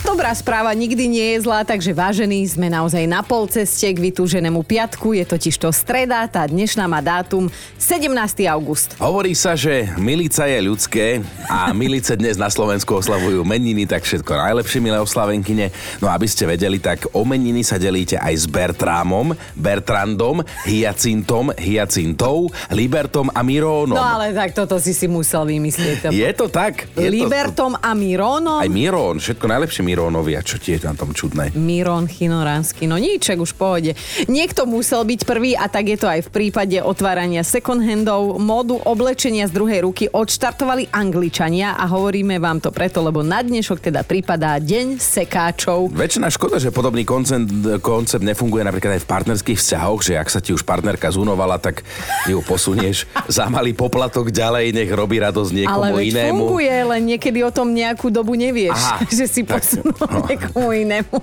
Dobrá správa nikdy nie je zlá, takže vážení, sme naozaj na pol ceste k vytúženému piatku, je totiž to streda, tá dnešná má dátum 17. august. Hovorí sa, že milica je ľudské a milice dnes na Slovensku oslavujú meniny, tak všetko najlepšie, milé oslavenkyne. No aby ste vedeli, tak o meniny sa delíte aj s Bertrámom, Bertrandom, Hyacintom, Hyacintou, Libertom a Mirónom. No ale tak toto si si musel vymyslieť. Je to tak? Je Libertom a Mirónom? Aj Mirón, všetko najlepšie Mirónovi. A čo ti je tam tom čudné? Mirón Chinoránsky, no niček už pohode. Niekto musel byť prvý a tak je to aj v prípade otvárania second handov. Módu oblečenia z druhej ruky odštartovali Angličania a hovoríme vám to preto, lebo na dnešok teda prípadá Deň sekáčov. Väčšina škoda, že podobný koncept, koncept nefunguje napríklad aj v partnerských vzťahoch, že ak sa ti už partnerka zunovala, tak ju posunieš za malý poplatok ďalej, nech robí radosť niekomu Ale inému. funguje, len niekedy o tom nejakú dobu nevieš, Aha, že si tak-. niekomu inému.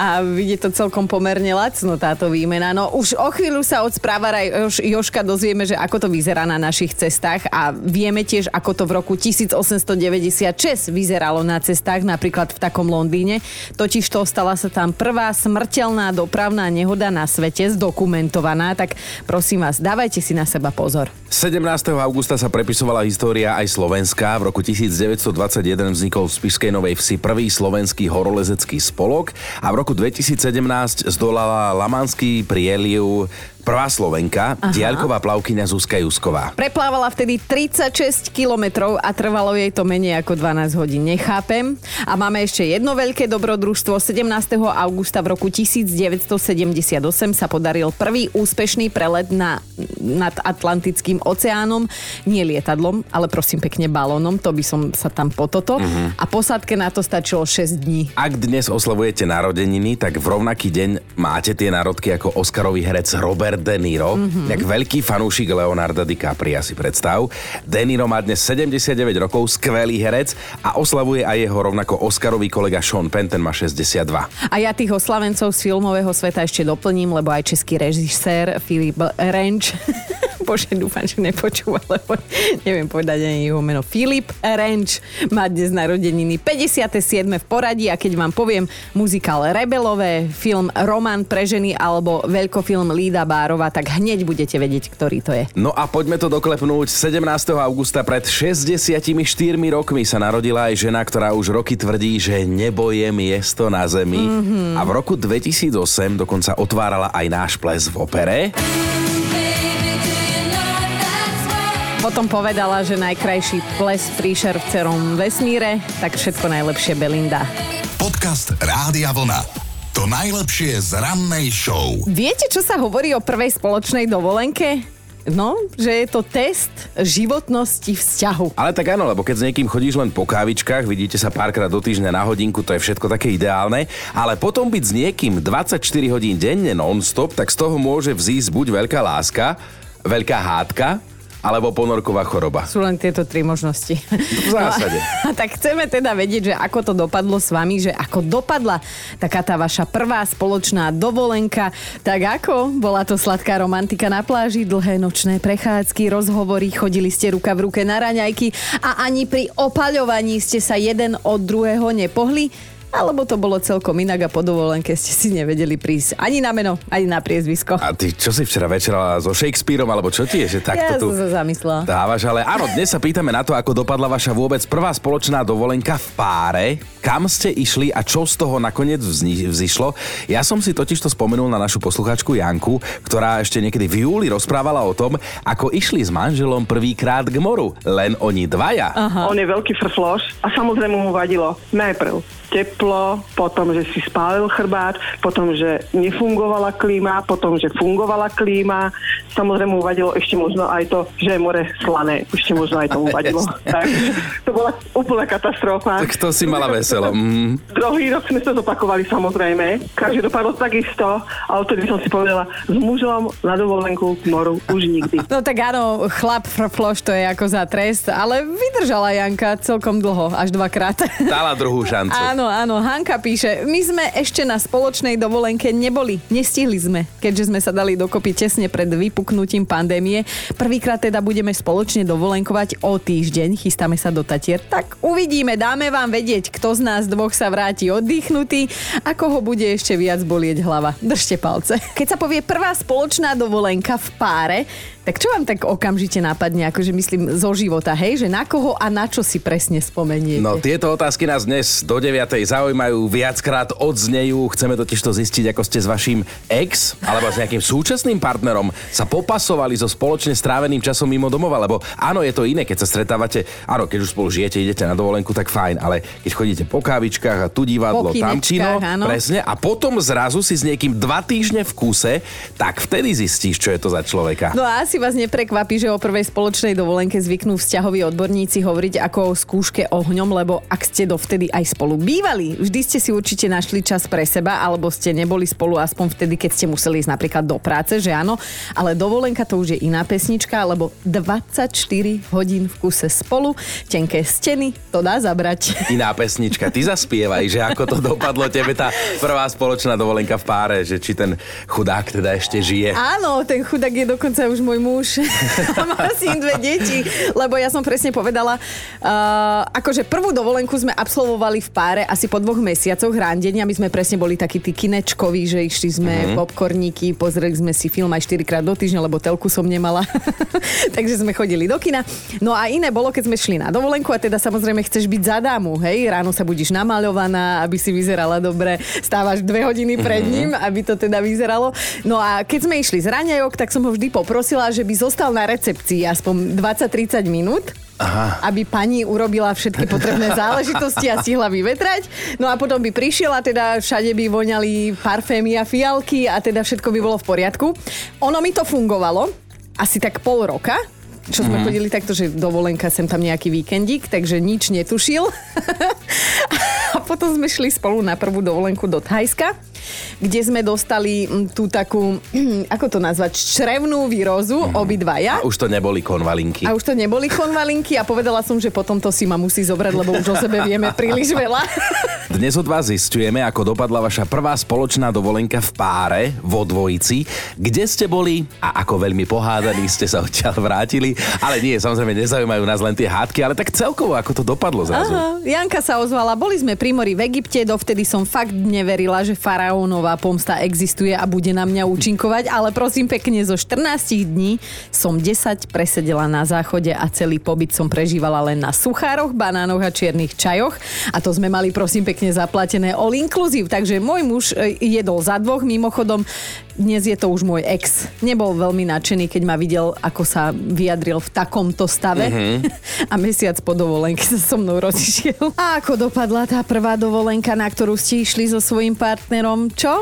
A vidie to celkom pomerne lacno táto výmena. No už o chvíľu sa od správa Jož, Joška dozvieme, že ako to vyzerá na našich cestách a vieme tiež, ako to v roku 1896 vyzeralo na cestách, napríklad v takom Londýne. Totiž to stala sa tam prvá smrteľná dopravná nehoda na svete, zdokumentovaná, tak prosím vás, dávajte si na seba pozor. 17. augusta sa prepisovala história aj Slovenska. V roku 1921 vznikol v Spišskej Novej Vsi prvý slovenský horolezecký spolok a v roku 2017 zdolala Lamanský prieliv prvá Slovenka, Aha. diaľková plavkyňa Zuzka Jusková. Preplávala vtedy 36 kilometrov a trvalo jej to menej ako 12 hodín. Nechápem. A máme ešte jedno veľké dobrodružstvo. 17. augusta v roku 1978 sa podaril prvý úspešný prelet na, nad Atlantickým oceánom. Nie lietadlom, ale prosím pekne balónom. To by som sa tam pototo. Uh-huh. A posádke na to stačilo 6 dní. Ak dnes oslavujete narodeniny, tak v rovnaký deň máte tie národky ako Oscarový herec Robert De Niro, mm-hmm. jak veľký fanúšik Leonarda DiCapria si predstav. De Niro má dnes 79 rokov, skvelý herec a oslavuje aj jeho rovnako Oscarový kolega Sean Penn, ten má 62. A ja tých oslavencov z filmového sveta ešte doplním, lebo aj český režisér Filip Renč Bože, dúfam, že nepočúva, lebo neviem povedať ani jeho meno. Filip Renč má dnes narodeniny 57. v poradí a keď vám poviem muzikál Rebelové, film Román pre ženy alebo veľkofilm Lída Bárova, tak hneď budete vedieť, ktorý to je. No a poďme to doklepnúť. 17. augusta pred 64 rokmi sa narodila aj žena, ktorá už roky tvrdí, že nebo je miesto na zemi. Mm-hmm. A v roku 2008 dokonca otvárala aj náš ples v opere. Potom povedala, že najkrajší ples príšer v celom vesmíre, tak všetko najlepšie Belinda. Podcast Rádia Vlna. To najlepšie z rannej show. Viete, čo sa hovorí o prvej spoločnej dovolenke? No, že je to test životnosti vzťahu. Ale tak áno, lebo keď s niekým chodíš len po kávičkách, vidíte sa párkrát do týždňa na hodinku, to je všetko také ideálne, ale potom byť s niekým 24 hodín denne non-stop, tak z toho môže vzísť buď veľká láska, veľká hádka, alebo ponorková choroba. Sú len tieto tri možnosti. V zásade. No, a tak chceme teda vedieť, že ako to dopadlo s vami, že ako dopadla taká tá vaša prvá spoločná dovolenka. Tak ako? Bola to sladká romantika na pláži, dlhé nočné prechádzky, rozhovory, chodili ste ruka v ruke na raňajky a ani pri opaľovaní ste sa jeden od druhého nepohli? Alebo to bolo celkom inak a po dovolenke ste si nevedeli prísť ani na meno, ani na priezvisko. A ty čo si včera večerala so Shakespeareom, alebo čo ti je, že takto Ja tu som sa zamyslela. dávaš? Ale áno, dnes sa pýtame na to, ako dopadla vaša vôbec prvá spoločná dovolenka v páre, kam ste išli a čo z toho nakoniec vzni- vzišlo. Ja som si totiž to spomenul na našu posluchačku Janku, ktorá ešte niekedy v júli rozprávala o tom, ako išli s manželom prvýkrát k moru. Len oni dvaja. On je veľký frfloš a samozrejme mu vadilo najprv teplo, potom, že si spálil chrbát, potom, že nefungovala klíma, potom, že fungovala klíma. Samozrejme mu vadilo ešte možno aj to, že je more slané. Ešte možno aj tomu vadilo. tak, to bola úplná katastrofa. Tak to si mala veselo. Mm. Druhý rok sme to zopakovali samozrejme. Každý dopadlo takisto, ale vtedy som si povedala, s mužom na dovolenku k moru už nikdy. No tak áno, chlap frfloš to je ako za trest, ale vydržala Janka celkom dlho, až dvakrát. Dala druhú šancu. Áno, áno. Áno, Hanka píše, my sme ešte na spoločnej dovolenke neboli, nestihli sme, keďže sme sa dali dokopy tesne pred vypuknutím pandémie. Prvýkrát teda budeme spoločne dovolenkovať o týždeň, chystáme sa do Tatier. Tak uvidíme, dáme vám vedieť, kto z nás dvoch sa vráti oddychnutý a koho bude ešte viac bolieť hlava. Držte palce. Keď sa povie prvá spoločná dovolenka v páre, tak čo vám tak okamžite napadne, akože myslím zo života, hej, že na koho a na čo si presne spomeniete? No tieto otázky nás dnes do 9. zaujímajú, viackrát odznejú, chceme totiž to zistiť, ako ste s vašim ex alebo s nejakým súčasným partnerom sa popasovali so spoločne stráveným časom mimo domova, lebo áno, je to iné, keď sa stretávate, áno, keď už spolu žijete, idete na dovolenku, tak fajn, ale keď chodíte po kávičkách a tu divadlo, tam kino, áno. presne, a potom zrazu si s niekým dva týždne v kuse, tak vtedy zistíš, čo je to za človeka. No a asi vás neprekvapí, že o prvej spoločnej dovolenke zvyknú vzťahoví odborníci hovoriť ako o skúške ohňom, lebo ak ste dovtedy aj spolu bývali, vždy ste si určite našli čas pre seba, alebo ste neboli spolu aspoň vtedy, keď ste museli ísť napríklad do práce, že áno, ale dovolenka to už je iná pesnička, lebo 24 hodín v kuse spolu, tenké steny, to dá zabrať. Iná pesnička, ty zaspievaj, že ako to dopadlo tebe tá prvá spoločná dovolenka v páre, že či ten chudák teda ešte žije. Áno, ten chudák je dokonca už môj muž. Má syn dve deti, lebo ja som presne povedala, uh, akože prvú dovolenku sme absolvovali v páre asi po dvoch mesiacoch randenia. My sme presne boli takí tí kinečkoví, že išli sme mm-hmm. popcorníky, pozreli sme si film aj 4 krát do týždňa, lebo telku som nemala. Takže sme chodili do kina. No a iné bolo, keď sme šli na dovolenku a teda samozrejme chceš byť za dámu, hej? Ráno sa budíš namaľovaná, aby si vyzerala dobre, stávaš dve hodiny pred ním, aby to teda vyzeralo. No a keď sme išli z raňajok, tak som ho vždy poprosila, že by zostal na recepcii aspoň 20-30 minút. Aha. aby pani urobila všetky potrebné záležitosti a stihla vyvetrať. No a potom by prišiel a teda všade by voňali parfémy a fialky a teda všetko by bolo v poriadku. Ono mi to fungovalo asi tak pol roka, čo sme chodili takto, že dovolenka sem tam nejaký víkendík, takže nič netušil. a potom sme šli spolu na prvú dovolenku do Thajska, kde sme dostali mm, tú takú, ako to nazvať, črevnú výrozu, obidvaja. A už to neboli konvalinky. A už to neboli konvalinky a povedala som, že potom to si ma musí zobrať, lebo už o sebe vieme príliš veľa. Dnes od vás zistujeme, ako dopadla vaša prvá spoločná dovolenka v páre, vo dvojici, kde ste boli a ako veľmi pohádaní ste sa odtiaľ vrátili. Ale nie, samozrejme nezaujímajú nás len tie hádky, ale tak celkovo, ako to dopadlo zrazu. Aha, Janka sa ozvala, boli sme pri mori v Egypte, dovtedy som fakt neverila, že faraónová pomsta existuje a bude na mňa účinkovať, ale prosím pekne, zo 14 dní som 10 presedela na záchode a celý pobyt som prežívala len na suchároch, banánoch a čiernych čajoch. A to sme mali prosím pekne zaplatené all inclusive, takže môj muž e, jedol za dvoch, mimochodom dnes je to už môj ex. Nebol veľmi nadšený, keď ma videl, ako sa vyjadril v takomto stave a mesiac po dovolenke sa so mnou rozišiel. A ako dopadla tá prvá dovolenka, na ktorú ste išli so svojím partnerom? Čo?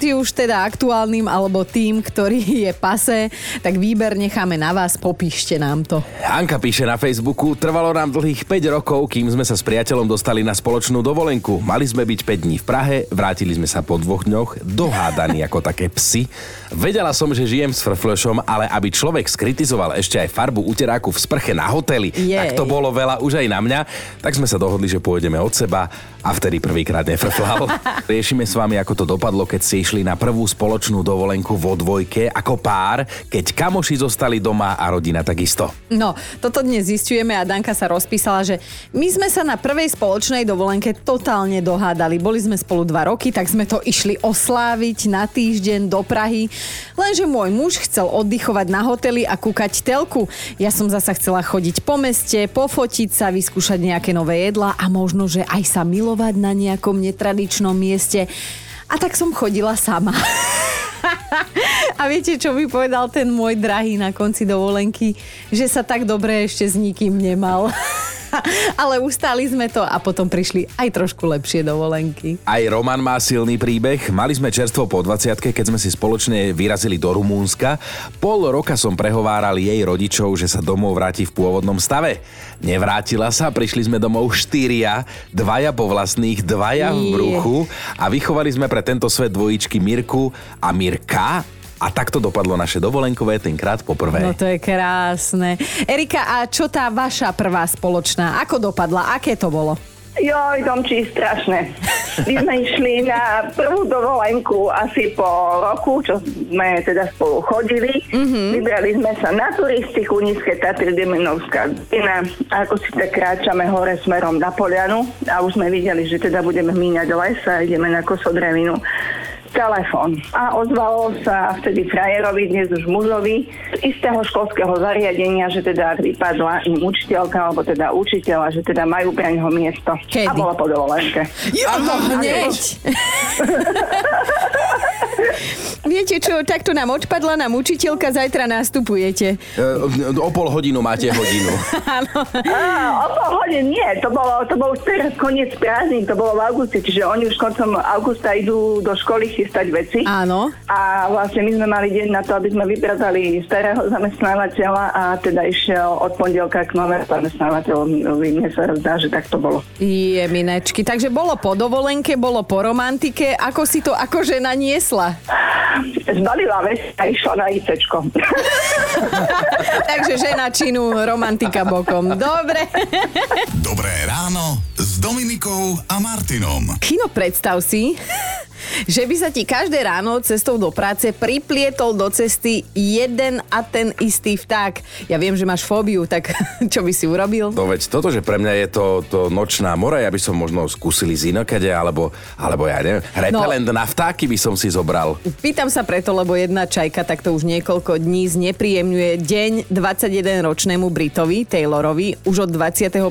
Ty už teda aktuálnym alebo tým, ktorý je pase, tak výber necháme na vás, popíšte nám to. Anka píše na Facebooku, trvalo nám dlhých 5 rokov, kým sme sa s priateľom dostali na spoločnú dovolenku. Mali sme byť 5 dní v Prahe, vrátili sme sa po dvoch dňoch, dohádaní ako také psy. Vedela som, že žijem s frflešom, ale aby človek skritizoval ešte aj farbu uteráku v sprche na hoteli, Jej. tak to bolo veľa už aj na mňa. Tak sme sa dohodli, že pôjdeme od seba a vtedy prvýkrát nefrflal. Riešime s vami, ako to dopadlo, keď ste išli na prvú spoločnú dovolenku vo dvojke ako pár, keď kamoši zostali doma a rodina takisto. No, toto dnes zistujeme a Danka sa rozpísala, že my sme sa na prvej spoločnej dovolenke totálne dohádali. Boli sme spolu dva roky, tak sme to išli osláviť na týždeň do Prahy. Lenže môj muž chcel oddychovať na hoteli a kúkať telku. Ja som zasa chcela chodiť po meste, pofotiť sa, vyskúšať nejaké nové jedlá a možno, že aj sa milovať na nejakom netradičnom mieste. A tak som chodila sama. A viete, čo mi povedal ten môj drahý na konci dovolenky? Že sa tak dobre ešte s nikým nemal. Ale ustáli sme to a potom prišli aj trošku lepšie dovolenky. Aj Roman má silný príbeh. Mali sme čerstvo po 20 keď sme si spoločne vyrazili do Rumúnska. Pol roka som prehováral jej rodičov, že sa domov vráti v pôvodnom stave. Nevrátila sa, prišli sme domov štyria, dvaja po vlastných, dvaja v bruchu a vychovali sme pre tento svet dvojičky Mirku a Mirka. A takto dopadlo naše dovolenkové tenkrát poprvé. No to je krásne. Erika, a čo tá vaša prvá spoločná? Ako dopadla? Aké to bolo? Joj, domčí, strašné. My sme išli na prvú dovolenku asi po roku, čo sme teda spolu chodili. Mm-hmm. Vybrali sme sa na turistiku Nízke Tatry Demenovská Dina. A ako si tak kráčame hore smerom na Polianu a už sme videli, že teda budeme míňať les a ideme na kosodrevinu telefón. A ozvalo sa vtedy frajerovi, dnes už mužovi, z istého školského zariadenia, že teda vypadla im učiteľka, alebo teda učiteľa, že teda majú pre neho miesto. Kedy? A bola po dovolenke. Jo, no hneď. Viete čo, takto nám odpadla nám učiteľka, zajtra nastupujete. E, O pol hodinu máte hodinu. Á, o pol hodín nie, to bolo, to bol už teraz koniec prázdnin, to bolo v auguste, čiže oni už koncom augusta idú do školy chystať veci. Áno. A vlastne my sme mali deň na to, aby sme vybrali starého zamestnávateľa a teda išiel od pondelka k novému zamestnávateľovi. Mne sa zdá, že tak to bolo. Je minečky. Takže bolo po dovolenke, bolo po romantike. Ako si to ako žena niesla? Zbalila vec a išla na ICčko. Takže žena činu, romantika bokom. Dobre. Dobré ráno s Dominikou a Martinom. Kino, predstav si, že by sa ti každé ráno cestou do práce priplietol do cesty jeden a ten istý vták. Ja viem, že máš fóbiu, tak čo by si urobil? No veď toto, že pre mňa je to, to nočná mora, ja by som možno skúsil z inokade, alebo, alebo ja neviem, repelent no. na vtáky by som si zobral. Pýtam sa preto, lebo jedna čajka takto už niekoľko dní znepríjemňuje deň 21-ročnému Britovi, Taylorovi, už od 25.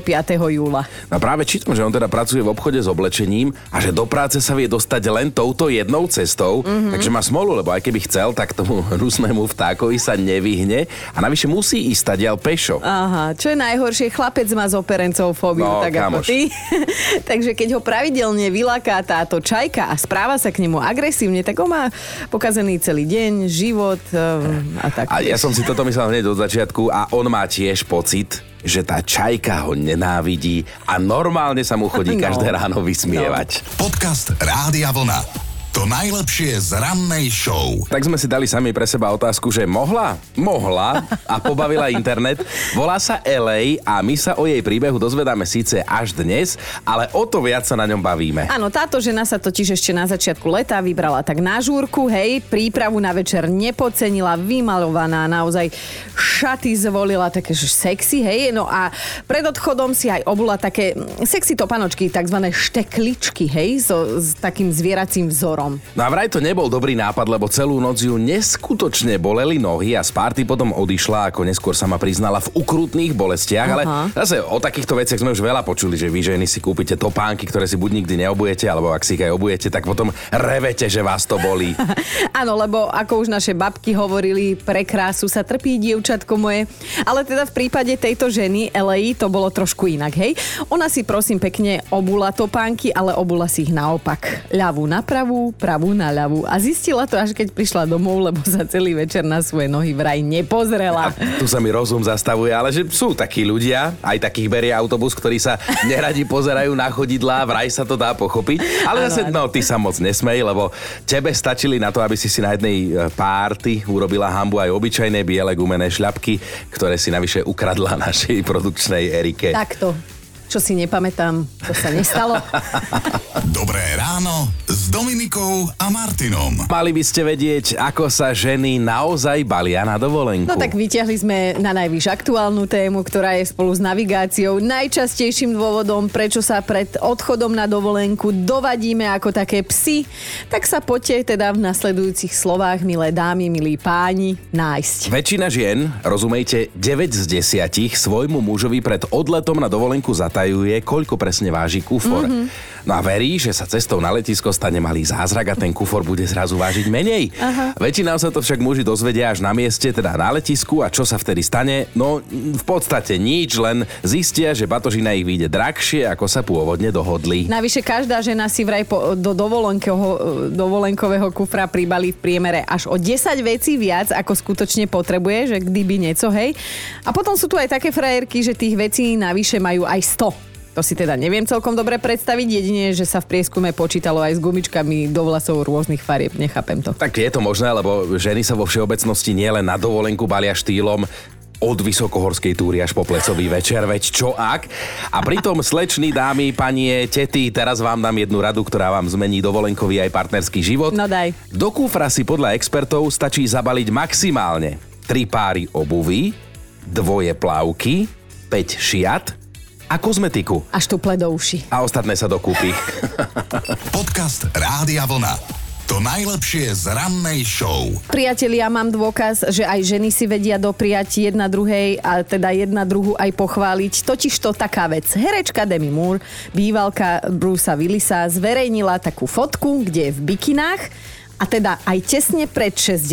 júla. No práve čítam, že on teda pracuje v obchode s oblečením a že do práce sa vie dostať len touto jednou cestou, mm-hmm. takže má smolu, lebo aj keby chcel, tak tomu hnusnému vtákovi sa nevyhne a navyše musí ísť stadiaľ pešo. Aha, čo je najhoršie, chlapec má z operencov fóbiu, No, tak ako kamoš. ty. Takže keď ho pravidelne vylaká táto čajka a správa sa k nemu agresívne, tak on má pokazený celý deň, život um, a tak. A ja som si toto myslel hneď od začiatku a on má tiež pocit, že tá čajka ho nenávidí a normálne sa mu chodí No. každé ráno vysmievať. Podcast Rádia Vlna. To najlepšie z rannej show. Tak sme si dali sami pre seba otázku, že mohla? Mohla a pobavila internet. Volá sa LA a my sa o jej príbehu dozvedáme síce až dnes, ale o to viac sa na ňom bavíme. Áno, táto žena sa totiž ešte na začiatku leta vybrala tak na žúrku, hej, prípravu na večer nepodcenila, vymalovaná, naozaj šaty zvolila také že sexy, hej, no a pred odchodom si aj obula také mm, sexy topanočky, takzvané štekličky, hej, so, s takým zvieracím vzorom. No a vraj to nebol dobrý nápad, lebo celú noc ju neskutočne boleli nohy a z párty potom odišla, ako neskôr sama priznala, v ukrutných bolestiach, ale Aha. zase o takýchto veciach sme už veľa počuli, že vy ženy si kúpite topánky, ktoré si buď nikdy neobujete, alebo ak si ich aj obujete, tak potom revete, že vás to bolí. Áno, lebo ako už naše babky hovorili, pre krásu sa trpí dievčatko moje. Ale teda v prípade tejto ženy, Elei, to bolo trošku inak, hej? Ona si prosím pekne obula topánky, ale obula si ich naopak. Ľavú na pravú, pravú na ľavú. A zistila to až keď prišla domov, lebo sa celý večer na svoje nohy vraj nepozrela. Tu sa mi rozum zastavuje, ale že sú takí ľudia, aj takých berie autobus, ktorí sa neradi pozerajú na chodidlá, vraj sa to dá pochopiť. Ale Áno, zase, no, ty sa moc nesmej, lebo tebe stačili na to, aby si si na jednej e, párty urobila hambu aj obyčajné biele gumené šľapky, ktoré si navyše ukradla našej produkčnej Erike. Takto. Čo si nepamätám, to sa nestalo. Dobré ráno s Dominikou a Martinom. Mali by ste vedieť, ako sa ženy naozaj balia na dovolenku. No tak vyťahli sme na najvyš aktuálnu tému, ktorá je spolu s navigáciou najčastejším dôvodom, prečo sa pred odchodom na dovolenku dovadíme ako také psy. Tak sa poďte teda v nasledujúcich slovách, milé dámy, milí páni, nájsť. Väčšina žien, rozumejte, 9 z 10 svojmu mužovi pred odletom na dovolenku zatajuje, koľko presne váži kufor. Mm-hmm. No a verí, že sa cestou na letisko stane malý zázrak a ten kufor bude zrazu vážiť menej. Aha. Väčšinou sa to však muži dozvedia až na mieste, teda na letisku a čo sa vtedy stane? No v podstate nič, len zistia, že batožina ich vyjde drahšie, ako sa pôvodne dohodli. Navyše každá žena si vraj po, do dovolenkového, dovolenkového kufra pribalí v priemere až o 10 vecí viac, ako skutočne potrebuje, že kdyby nieco, hej. A potom sú tu aj také frajerky, že tých vecí navyše majú aj 100. To si teda neviem celkom dobre predstaviť, jedine, že sa v prieskume počítalo aj s gumičkami do vlasov rôznych farieb, nechápem to. Tak je to možné, lebo ženy sa vo všeobecnosti nielen na dovolenku balia štýlom, od vysokohorskej túry až po plecový večer, veď čo ak? A pritom sleční dámy, panie, tety, teraz vám dám jednu radu, ktorá vám zmení dovolenkový aj partnerský život. No daj. Do kufra si podľa expertov stačí zabaliť maximálne tri páry obuvy, dvoje plavky, 5 šiat a kozmetiku. Až tu do uši. A ostatné sa dokúpi. Podcast Rádia Vlna. To najlepšie z rannej show. Priatelia, mám dôkaz, že aj ženy si vedia dopriať jedna druhej a teda jedna druhu aj pochváliť. Totiž to taká vec. Herečka Demi Moore, bývalka Brusa Willisa, zverejnila takú fotku, kde je v bikinách a teda aj tesne pred 60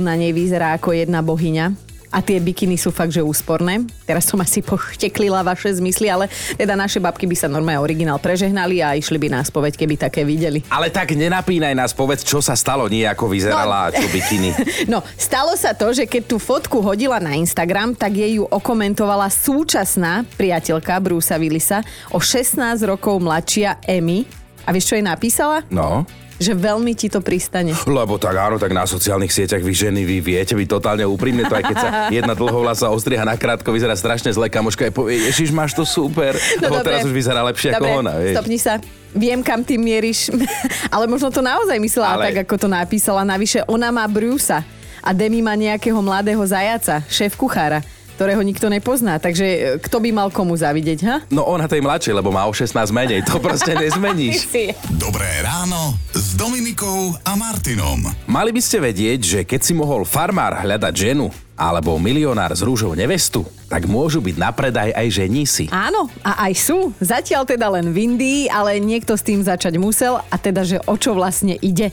na nej vyzerá ako jedna bohyňa a tie bikiny sú fakt, že úsporné. Teraz som asi pošteklila vaše zmysly, ale teda naše babky by sa normálne originál prežehnali a išli by nás povedť, keby také videli. Ale tak nenapínaj nás, povedz, čo sa stalo, nie ako vyzerala no, čo bikiny. No, stalo sa to, že keď tú fotku hodila na Instagram, tak jej ju okomentovala súčasná priateľka Brusa Willisa o 16 rokov mladšia Emmy. A vieš, čo jej napísala? No že veľmi ti to pristane. Lebo tak áno, tak na sociálnych sieťach vy ženy, vy viete byť totálne úprimne, to aj keď sa jedna dlhovlasa ostriha na krátko, vyzerá strašne zle, kamoška aj povie, ježiš, máš to super, no, lebo teraz už vyzerá lepšie dobre, ako ona. Vieš. stopni sa. Viem, kam ty mieríš, ale možno to naozaj myslela ale... tak, ako to napísala. Navyše, ona má Brusa a Demi má nejakého mladého zajaca, šéf kuchára ktorého nikto nepozná. Takže e, kto by mal komu zavidieť, ha? No ona tej mladšej, lebo má o 16 menej. To proste nezmeníš. Dobré ráno s Dominikou a Martinom. Mali by ste vedieť, že keď si mohol farmár hľadať ženu, alebo milionár s rúžou nevestu, tak môžu byť na predaj aj ženísi. Áno, a aj sú. Zatiaľ teda len v Indii, ale niekto s tým začať musel a teda, že o čo vlastne ide.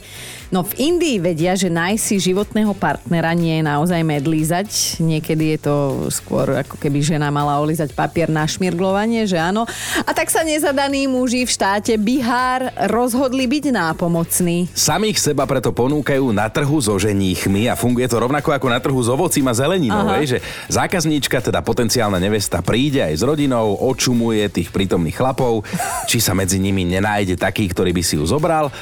No v Indii vedia, že nájsť si životného partnera nie je naozaj medlízať. Niekedy je to skôr ako keby žena mala olízať papier na šmirglovanie, že áno. A tak sa nezadaní muži v štáte Bihár rozhodli byť nápomocní. Samých seba preto ponúkajú na trhu so ženíchmi a funguje to rovnako ako na trhu s ovocím a zeleninou, že zákazníčka, teda potenciálna nevesta, príde aj s rodinou, očumuje tých prítomných chlapov, či sa medzi nimi nenájde taký, ktorý by si ju zobral. E,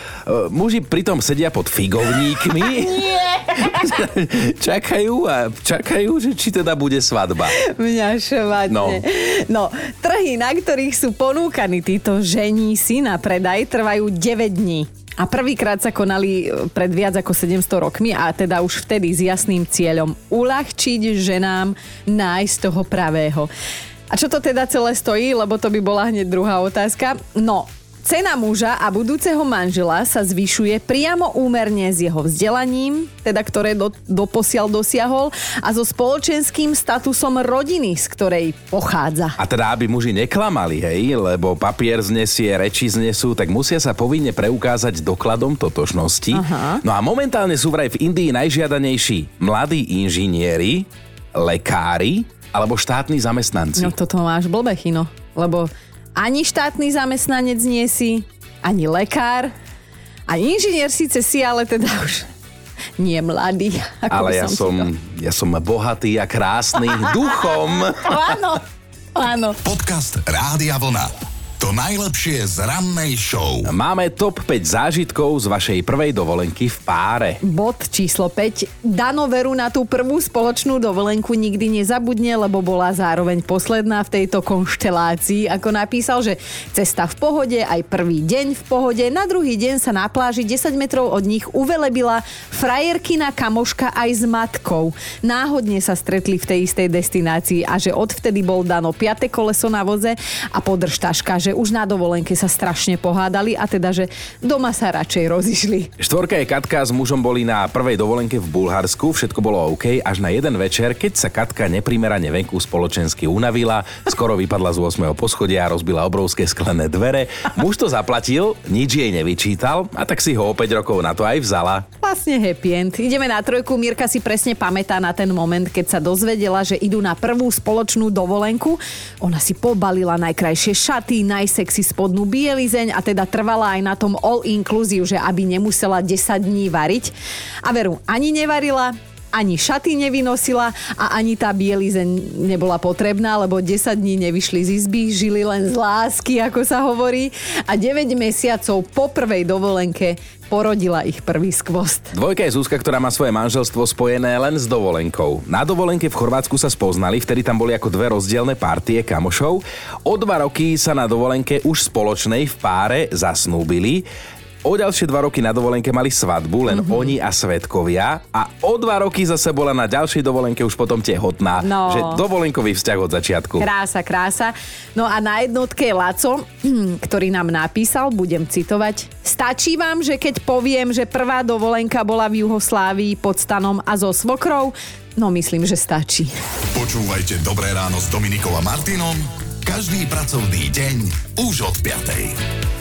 muži pritom sedia pod figovníkmi. čakajú a čakajú, že či teda bude svadba. Mňa švadne. No. no, trhy, na ktorých sú ponúkaní títo žení si na predaj, trvajú 9 dní. A prvýkrát sa konali e, pred viac ako 700 rokmi a teda už vtedy s jasným cieľom uľahčiť ženám nájsť toho pravého. A čo to teda celé stojí, lebo to by bola hneď druhá otázka. No, Cena muža a budúceho manžela sa zvyšuje priamo úmerne s jeho vzdelaním, teda ktoré do, doposiaľ dosiahol, a so spoločenským statusom rodiny, z ktorej pochádza. A teda, aby muži neklamali, hej, lebo papier znesie, reči znesú, tak musia sa povinne preukázať dokladom totožnosti. Aha. No a momentálne sú vraj v Indii najžiadanejší mladí inžinieri, lekári alebo štátni zamestnanci. No toto máš blbé, chino, lebo ani štátny zamestnanec nie si, ani lekár, ani inžinier síce si, ale teda už nie mladý. Ako ale ja som, som ja som bohatý a krásny duchom. áno, áno. Podcast Rádia Vlna. To najlepšie z rannej show. Máme top 5 zážitkov z vašej prvej dovolenky v páre. Bod číslo 5. Dano veru na tú prvú spoločnú dovolenku nikdy nezabudne, lebo bola zároveň posledná v tejto konštelácii. Ako napísal, že cesta v pohode, aj prvý deň v pohode, na druhý deň sa na pláži 10 metrov od nich uvelebila frajerkina kamoška aj s matkou. Náhodne sa stretli v tej istej destinácii a že odvtedy bol Dano piate koleso na voze a podržtaška, že že už na dovolenke sa strašne pohádali a teda, že doma sa radšej rozišli. Štvorka je Katka s mužom boli na prvej dovolenke v Bulharsku, všetko bolo OK, až na jeden večer, keď sa Katka neprimerane venku spoločensky unavila, skoro vypadla z 8. poschodia a rozbila obrovské sklené dvere. Muž to zaplatil, nič jej nevyčítal a tak si ho o 5 rokov na to aj vzala. Vlastne happy end. Ideme na trojku. Mirka si presne pamätá na ten moment, keď sa dozvedela, že idú na prvú spoločnú dovolenku. Ona si pobalila najkrajšie šaty, najsexy spodnú bielizeň a teda trvala aj na tom all inclusive, že aby nemusela 10 dní variť. A veru, ani nevarila, ani šaty nevynosila a ani tá bielizeň nebola potrebná, lebo 10 dní nevyšli z izby, žili len z lásky, ako sa hovorí. A 9 mesiacov po prvej dovolenke porodila ich prvý skvost. Dvojka je Zuzka, ktorá má svoje manželstvo spojené len s dovolenkou. Na dovolenke v Chorvátsku sa spoznali, vtedy tam boli ako dve rozdielne partie kamošov. O dva roky sa na dovolenke už spoločnej v páre zasnúbili. O ďalšie dva roky na dovolenke mali svadbu, len mm-hmm. oni a svetkovia. A o dva roky zase bola na ďalšej dovolenke už potom tehotná. No. Že dovolenkový vzťah od začiatku. Krása, krása. No a na jednotke je Laco, ktorý nám napísal, budem citovať. Stačí vám, že keď poviem, že prvá dovolenka bola v Juhoslávii pod stanom a so svokrou? No myslím, že stačí. Počúvajte Dobré ráno s Dominikom a Martinom každý pracovný deň už od 5.